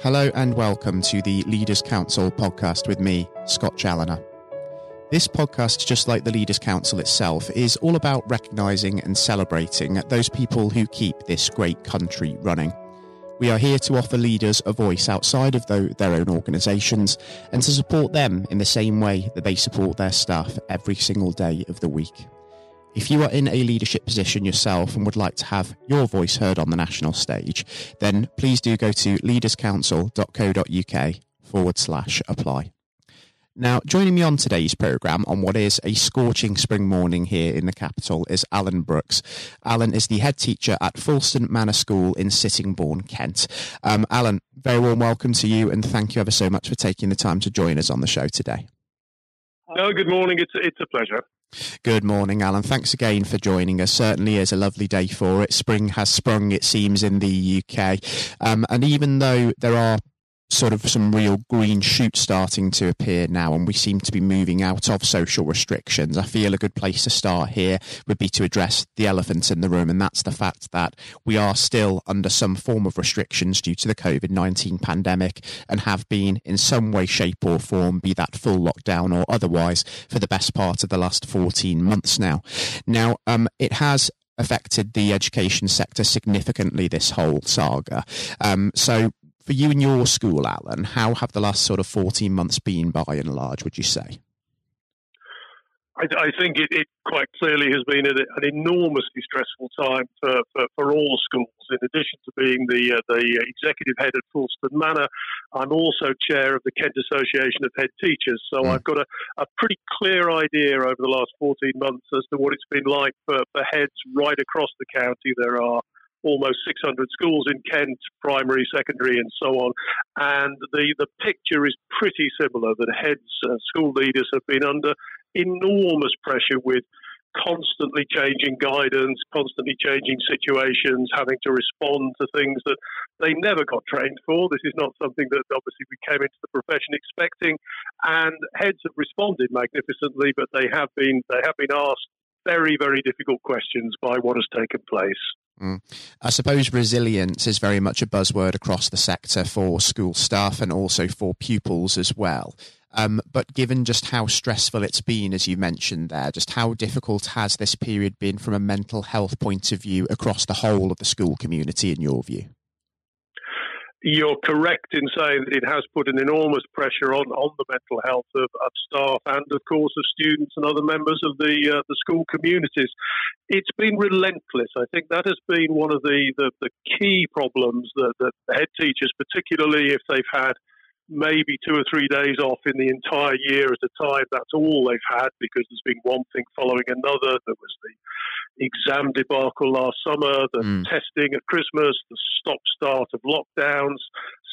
Hello and welcome to the Leaders Council podcast with me, Scott Challoner. This podcast, just like the Leaders Council itself, is all about recognising and celebrating those people who keep this great country running. We are here to offer leaders a voice outside of their own organisations and to support them in the same way that they support their staff every single day of the week. If you are in a leadership position yourself and would like to have your voice heard on the national stage, then please do go to leaderscouncil.co.uk forward slash apply. Now, joining me on today's programme on what is a scorching spring morning here in the capital is Alan Brookes. Alan is the head teacher at Fulston Manor School in Sittingbourne, Kent. Um, Alan, very warm welcome to you and thank you ever so much for taking the time to join us on the show today. No, good morning. It's, it's a pleasure. Good morning, Alan. Thanks again for joining us. Certainly is a lovely day for it. Spring has sprung, it seems, in the UK. Um, and even though there are sort of some real green shoots starting to appear now, and we seem to be moving out of social restrictions. I feel a good place to start here would be to address the elephant in the room, and that's the fact that we are still under some form of restrictions due to the COVID 19 pandemic and have been in some way, shape, or form, be that full lockdown or otherwise, for the best part of the last 14 months now. Now, um, it has affected the education sector significantly this whole saga. Um, so for you and your school, Alan, how have the last sort of 14 months been by and large, would you say? I, I think it, it, quite clearly has been an, an enormously stressful time for, for, for, all schools. In addition to being the uh, the executive head at Fulston Manor, I'm also chair of the Kent Association of Head Teachers. So mm. I've got a, a pretty clear idea over the last 14 months as to what it's been like for, for heads right across the county. There are almost 600 schools in Kent, primary, secondary, and so on. And the, the picture is pretty similar that heads, uh, school leaders have been under enormous pressure with constantly changing guidance, constantly changing situations, having to respond to things that they never got trained for. This is not something that obviously we came into the profession expecting, and heads have responded magnificently, but they have been they have been asked very very difficult questions by what has taken place. Mm. I suppose resilience is very much a buzzword across the sector for school staff and also for pupils as well. Um, but given just how stressful it's been, as you mentioned there, just how difficult has this period been from a mental health point of view across the whole of the school community, in your view? You're correct in saying that it has put an enormous pressure on, on the mental health of, of staff and, of course, of students and other members of the uh, the school communities. It's been relentless. I think that has been one of the, the, the key problems that, that head teachers, particularly if they've had maybe two or three days off in the entire year at a time. That's all they've had because there's been one thing following another. There was the exam debacle last summer, the mm. testing at Christmas, the stop start of lockdowns.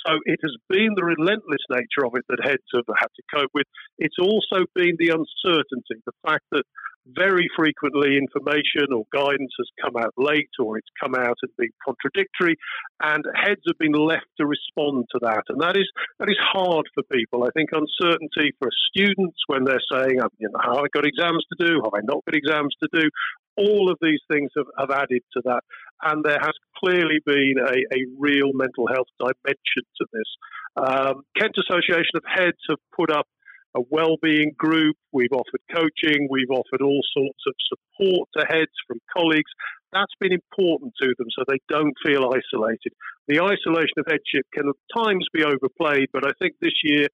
So it has been the relentless nature of it that heads have had to cope with. It's also been the uncertainty, the fact that very frequently information or guidance has come out late or it's come out and been contradictory and heads have been left to respond to that. And that is that is hard for people. I think uncertainty for students when they're saying um, you know have i got exams to do? Have i not got exams to do all of these things have, have added to that and there has clearly been a, a real mental health dimension to this um, kent association of heads have put up a well-being group. We've offered coaching. We've offered all sorts of support to heads from colleagues. That's been important to them so they don't feel isolated. The isolation of headship can at times be overplayed, but I think this year,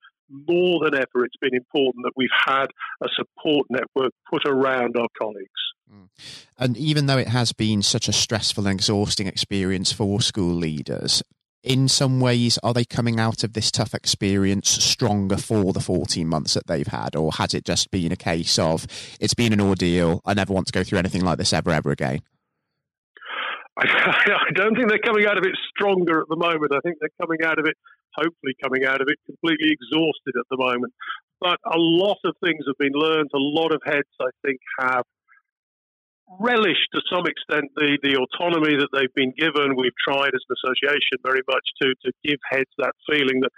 more than ever, it's been important that we've had a support network put around our colleagues. Mm. And even though it has been such a stressful and exhausting experience for school leaders, in some ways, are they coming out of this tough experience stronger for the 14 months that they've had? Or has it just been a case of it's been an ordeal? I never want to go through anything like this ever, ever again? I, I don't think they're coming out of it stronger at the moment. I think they're coming out of it, hopefully, coming out of it completely exhausted at the moment. But a lot of things have been learned. A lot of heads, I think, have relished to some extent the, the autonomy that they've been given. We've tried as an association very much to, to give heads that feeling that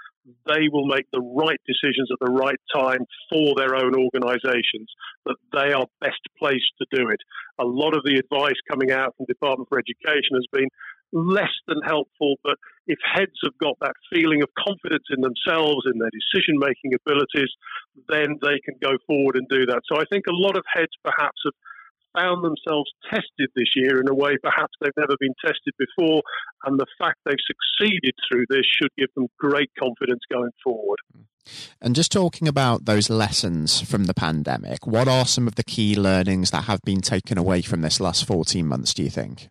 they will make the right decisions at the right time for their own organisations, that they are best placed to do it. A lot of the advice coming out from Department for Education has been less than helpful, but if heads have got that feeling of confidence in themselves, in their decision making abilities, then they can go forward and do that. So I think a lot of heads perhaps have found themselves tested this year in a way perhaps they've never been tested before. And the fact they've succeeded through this should give them great confidence going forward. And just talking about those lessons from the pandemic, what are some of the key learnings that have been taken away from this last 14 months, do you think?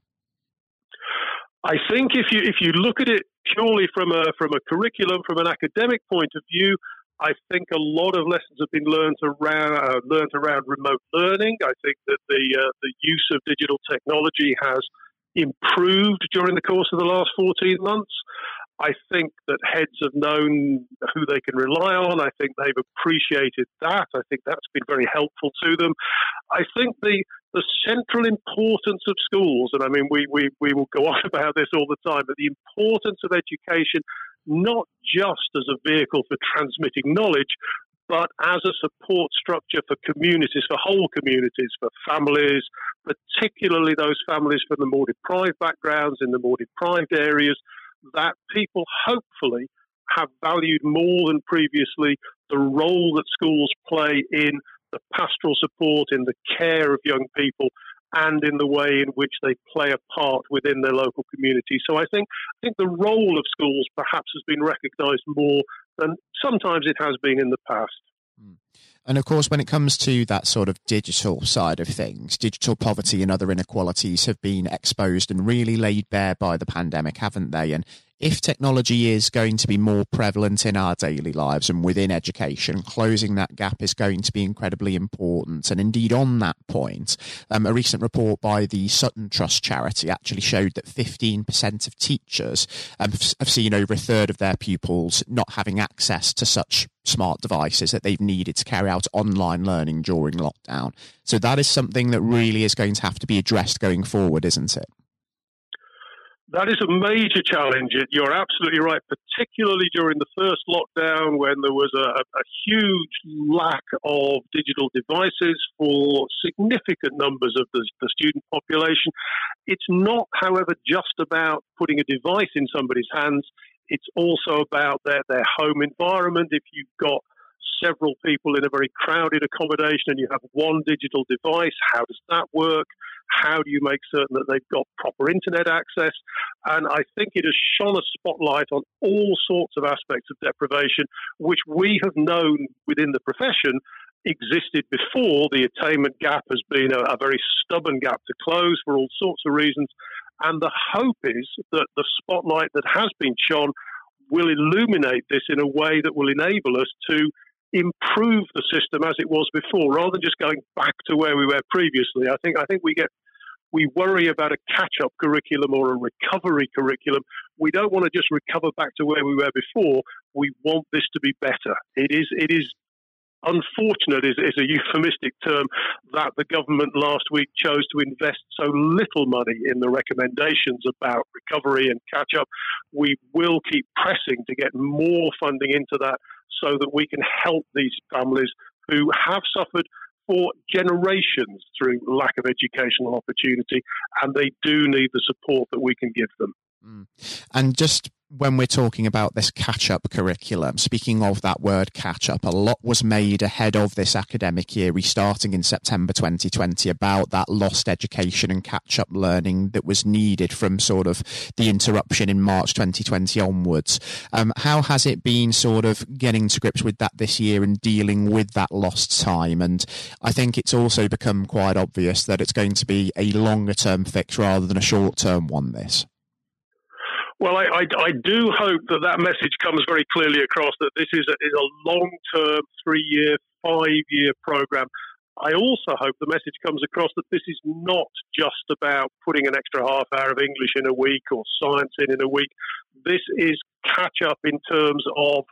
I think if you if you look at it purely from a from a curriculum, from an academic point of view, I think a lot of lessons have been learned around uh, learned around remote learning. I think that the uh, the use of digital technology has improved during the course of the last 14 months. I think that heads have known who they can rely on. I think they've appreciated that. I think that's been very helpful to them. I think the the central importance of schools, and I mean, we, we, we will go on about this all the time, but the importance of education, not just as a vehicle for transmitting knowledge, but as a support structure for communities, for whole communities, for families, particularly those families from the more deprived backgrounds in the more deprived areas, that people hopefully have valued more than previously the role that schools play in the pastoral support, in the care of young people, and in the way in which they play a part within their local community. So I think I think the role of schools perhaps has been recognised more than sometimes it has been in the past. Hmm. And of course, when it comes to that sort of digital side of things, digital poverty and other inequalities have been exposed and really laid bare by the pandemic, haven't they? And if technology is going to be more prevalent in our daily lives and within education, closing that gap is going to be incredibly important. And indeed, on that point, um, a recent report by the Sutton Trust charity actually showed that 15% of teachers um, have seen over a third of their pupils not having access to such smart devices that they've needed to carry out online learning during lockdown. So that is something that really is going to have to be addressed going forward, isn't it? That is a major challenge. You're absolutely right, particularly during the first lockdown when there was a, a, huge lack of digital devices for significant numbers of the, the student population. It's not, however, just about putting a device in somebody's hands. It's also about their, their home environment. If you've got several people in a very crowded accommodation and you have one digital device, how does that work? How do you make certain that they've got proper internet access? And I think it has shone a spotlight on all sorts of aspects of deprivation, which we have known within the profession existed before. The attainment gap has been a, a very stubborn gap to close for all sorts of reasons. And the hope is that the spotlight that has been shone will illuminate this in a way that will enable us to improve the system as it was before, rather than just going back to where we were previously. I think I think we get we worry about a catch-up curriculum or a recovery curriculum. We don't want to just recover back to where we were before. We want this to be better. It is it is unfortunate is, is a euphemistic term that the government last week chose to invest so little money in the recommendations about recovery and catch up. We will keep pressing to get more funding into that so that we can help these families who have suffered for generations through lack of educational opportunity, and they do need the support that we can give them. Mm. And just when we're talking about this catch up curriculum, speaking of that word catch up, a lot was made ahead of this academic year restarting in September 2020 about that lost education and catch up learning that was needed from sort of the interruption in March 2020 onwards. Um, how has it been sort of getting to grips with that this year and dealing with that lost time? And I think it's also become quite obvious that it's going to be a longer term fix rather than a short term one, this. Well, I, I, I, do hope that that message comes very clearly across that this is a, is a long term, three year, five year program. I also hope the message comes across that this is not just about putting an extra half hour of English in a week or science in in a week. This is catch up in terms of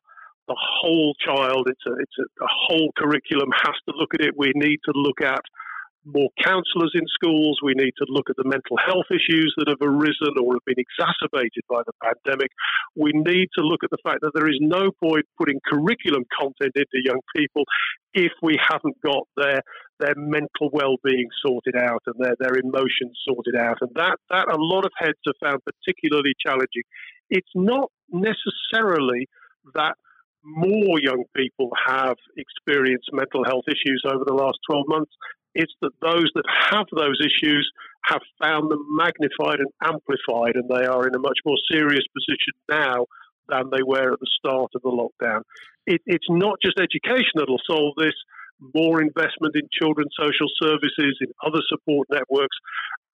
the whole child. It's a, it's a, a whole curriculum has to look at it. We need to look at more counsellors in schools. We need to look at the mental health issues that have arisen or have been exacerbated by the pandemic. We need to look at the fact that there is no point putting curriculum content into young people if we haven't got their their mental well-being sorted out and their, their emotions sorted out. And that, that a lot of heads have found particularly challenging. It's not necessarily that more young people have experienced mental health issues over the last 12 months. It's that those that have those issues have found them magnified and amplified, and they are in a much more serious position now than they were at the start of the lockdown. It, it's not just education that will solve this. More investment in children's social services, in other support networks,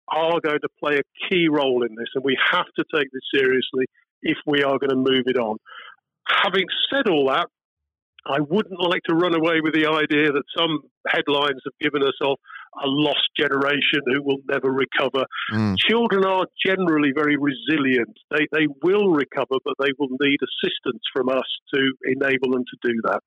are going to play a key role in this, and we have to take this seriously if we are going to move it on. Having said all that, I wouldn't like to run away with the idea that some headlines have given us of a lost generation who will never recover. Mm. Children are generally very resilient. They, they will recover, but they will need assistance from us to enable them to do that.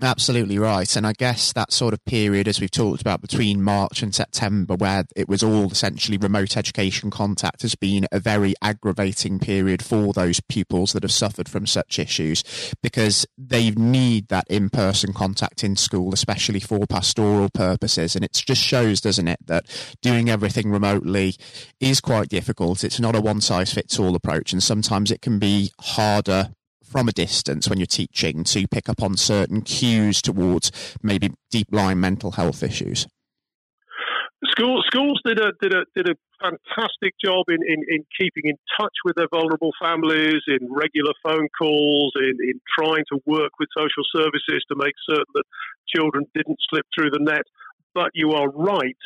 Absolutely right. And I guess that sort of period, as we've talked about between March and September, where it was all essentially remote education contact, has been a very aggravating period for those pupils that have suffered from such issues because they need that in person contact in school, especially for pastoral purposes. And it just shows, doesn't it, that doing everything remotely is quite difficult. It's not a one size fits all approach. And sometimes it can be harder from a distance when you're teaching to pick up on certain cues towards maybe deep lying mental health issues? School, schools did a did a did a fantastic job in, in, in keeping in touch with their vulnerable families, in regular phone calls, in, in trying to work with social services to make certain that children didn't slip through the net. But you are right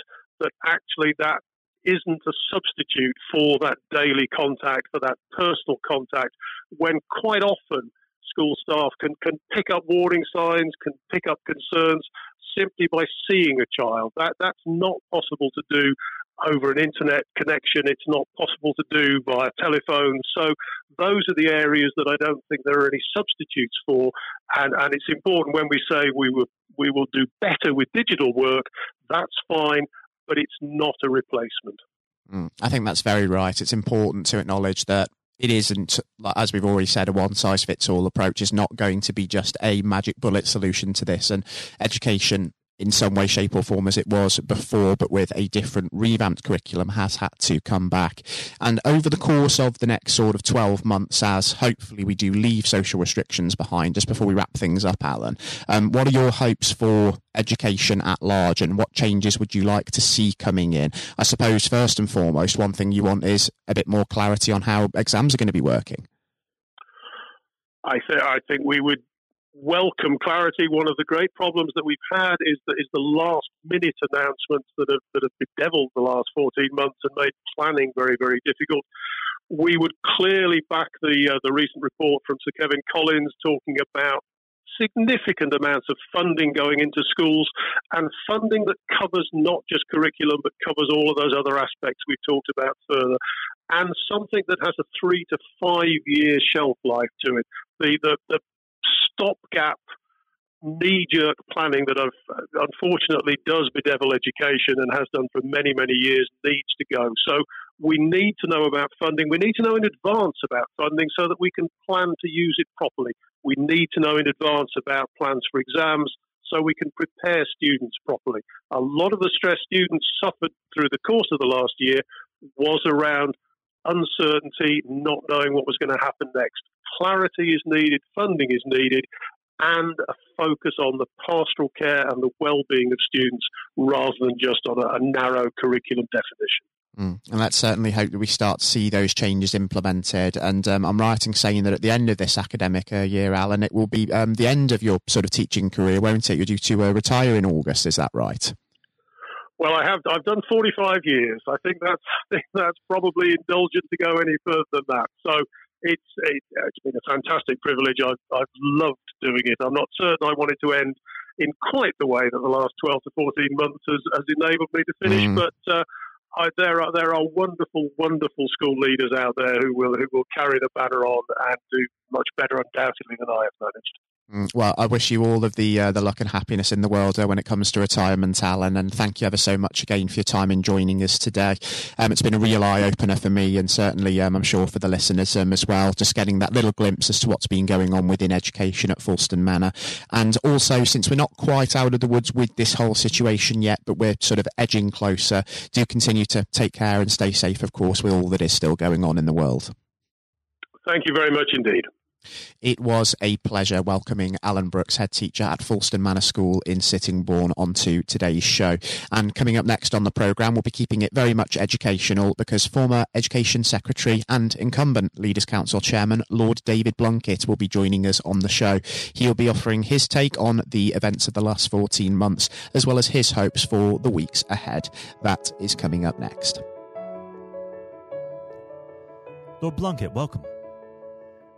that actually that isn't a substitute for that daily contact, for that personal contact, when quite often school staff can, can pick up warning signs, can pick up concerns simply by seeing a child. That, that's not possible to do over an internet connection. It's not possible to do via telephone. So those are the areas that I don't think there are any substitutes for. And, and it's important when we say we will, we will do better with digital work, that's fine but it's not a replacement. Mm, I think that's very right. It's important to acknowledge that it isn't, as we've already said, a one size fits all approach is not going to be just a magic bullet solution to this. And education in some way, shape, or form as it was before, but with a different revamped curriculum, has had to come back. And over the course of the next sort of 12 months, as hopefully we do leave social restrictions behind, just before we wrap things up, Alan, um, what are your hopes for education at large and what changes would you like to see coming in? I suppose, first and foremost, one thing you want is a bit more clarity on how exams are going to be working. I, th- I think we would welcome clarity. One of the great problems that we've had is is the last minute announcements that have that have bedeviled the last 14 months and made planning very very difficult. We would clearly back the uh, the recent report from Sir Kevan Collins talking about significant amounts of funding going into schools and funding that covers not just curriculum but covers all of those other aspects we've talked about further and something that has a three to five year shelf life to it. The, the, the stopgap knee jerk planning that unfortunately does bedevil education and has done for many, many years needs to go. So we need to know about funding. We need to know in advance about funding so that we can plan to use it properly. We need to know in advance about plans for exams so we can prepare students properly. A lot of the stress students suffered through the course of the last year was around uncertainty, not knowing what was going to happen next. Clarity is needed, funding is needed, and a focus on the pastoral care and the well-being of students rather than just on a, a narrow curriculum definition. Mm. And let's certainly hope that we start to see those changes implemented. And um, I'm right in saying that at the end of this academic uh, year, Alan, it will be um, the end of your sort of teaching career, won't it? You're due to uh, retire in August, is that right? Well, I have. I've done 45 years. I think that's I think that's probably indulgent to go any further than that. So it's it, has been a fantastic privilege. I've I've loved doing it. I'm not certain I wanted to end in quite the way that the last 12 to 14 months has, has enabled me to finish, mm. but. Uh, I, there are there are wonderful, wonderful school leaders out there who will who will carry the banner on and do much better, undoubtedly, than I have managed. Mm, well, I wish you all of the uh, the luck and happiness in the world uh, when it comes to retirement, Alan. And thank you ever so much again for your time in joining us today. Um, it's been a real eye opener for me, and certainly um, I'm sure for the listeners um, as well. Just getting that little glimpse as to what's been going on within education at Fulston Manor, and also since we're not quite out of the woods with this whole situation yet, but we're sort of edging closer. Do continue to take care and stay safe, of course, with all that is still going on in the world. Thank you very much indeed. It was a pleasure welcoming Alan Brookes, head teacher at Fulston Manor School in Sittingbourne, onto today's show. And coming up next on the programme, we'll be keeping it very much educational because former Education Secretary and incumbent Leaders Council Chairman Lord David Blunkett will be joining us on the show. He'll be offering his take on the events of the last 14 months, as well as his hopes for the weeks ahead. That is coming up next. Lord Blunkett, welcome.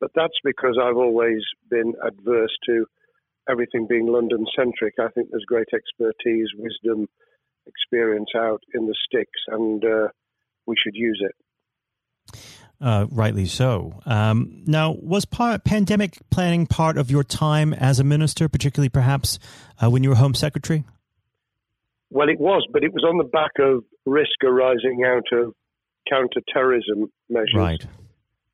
But that's because I've always been adverse to everything being London centric. I think there's great expertise, wisdom, experience out in the sticks, and uh, we should use it. Uh, rightly so. Um, now, was pandemic planning part of your time as a minister, particularly perhaps uh, when you were Home Secretary? Well, it was, but it was on the back of risk arising out of counter-terrorism measures. Right.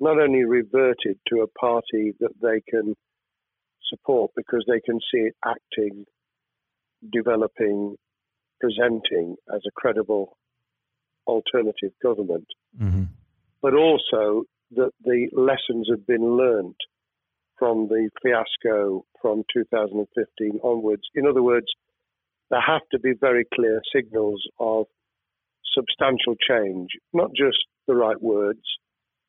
not only reverted to a party that they can support because they can see it acting, developing, presenting as a credible alternative government, mm-hmm. but also that the lessons have been learned from the fiasco from 2015 onwards. In other words, there have to be very clear signals of substantial change, not just the right words,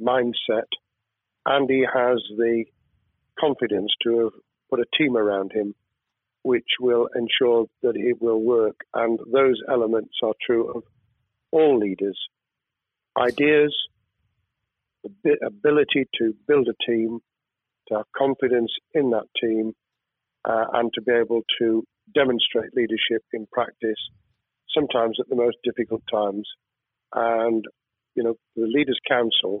mindset, and he has the confidence to have put a team around him which will ensure that it will work. And those elements are true of all leaders ideas, the ability to build a team, to have confidence in that team, uh, and to be able to demonstrate leadership in practice, sometimes at the most difficult times. And, you know, the Leaders' Council,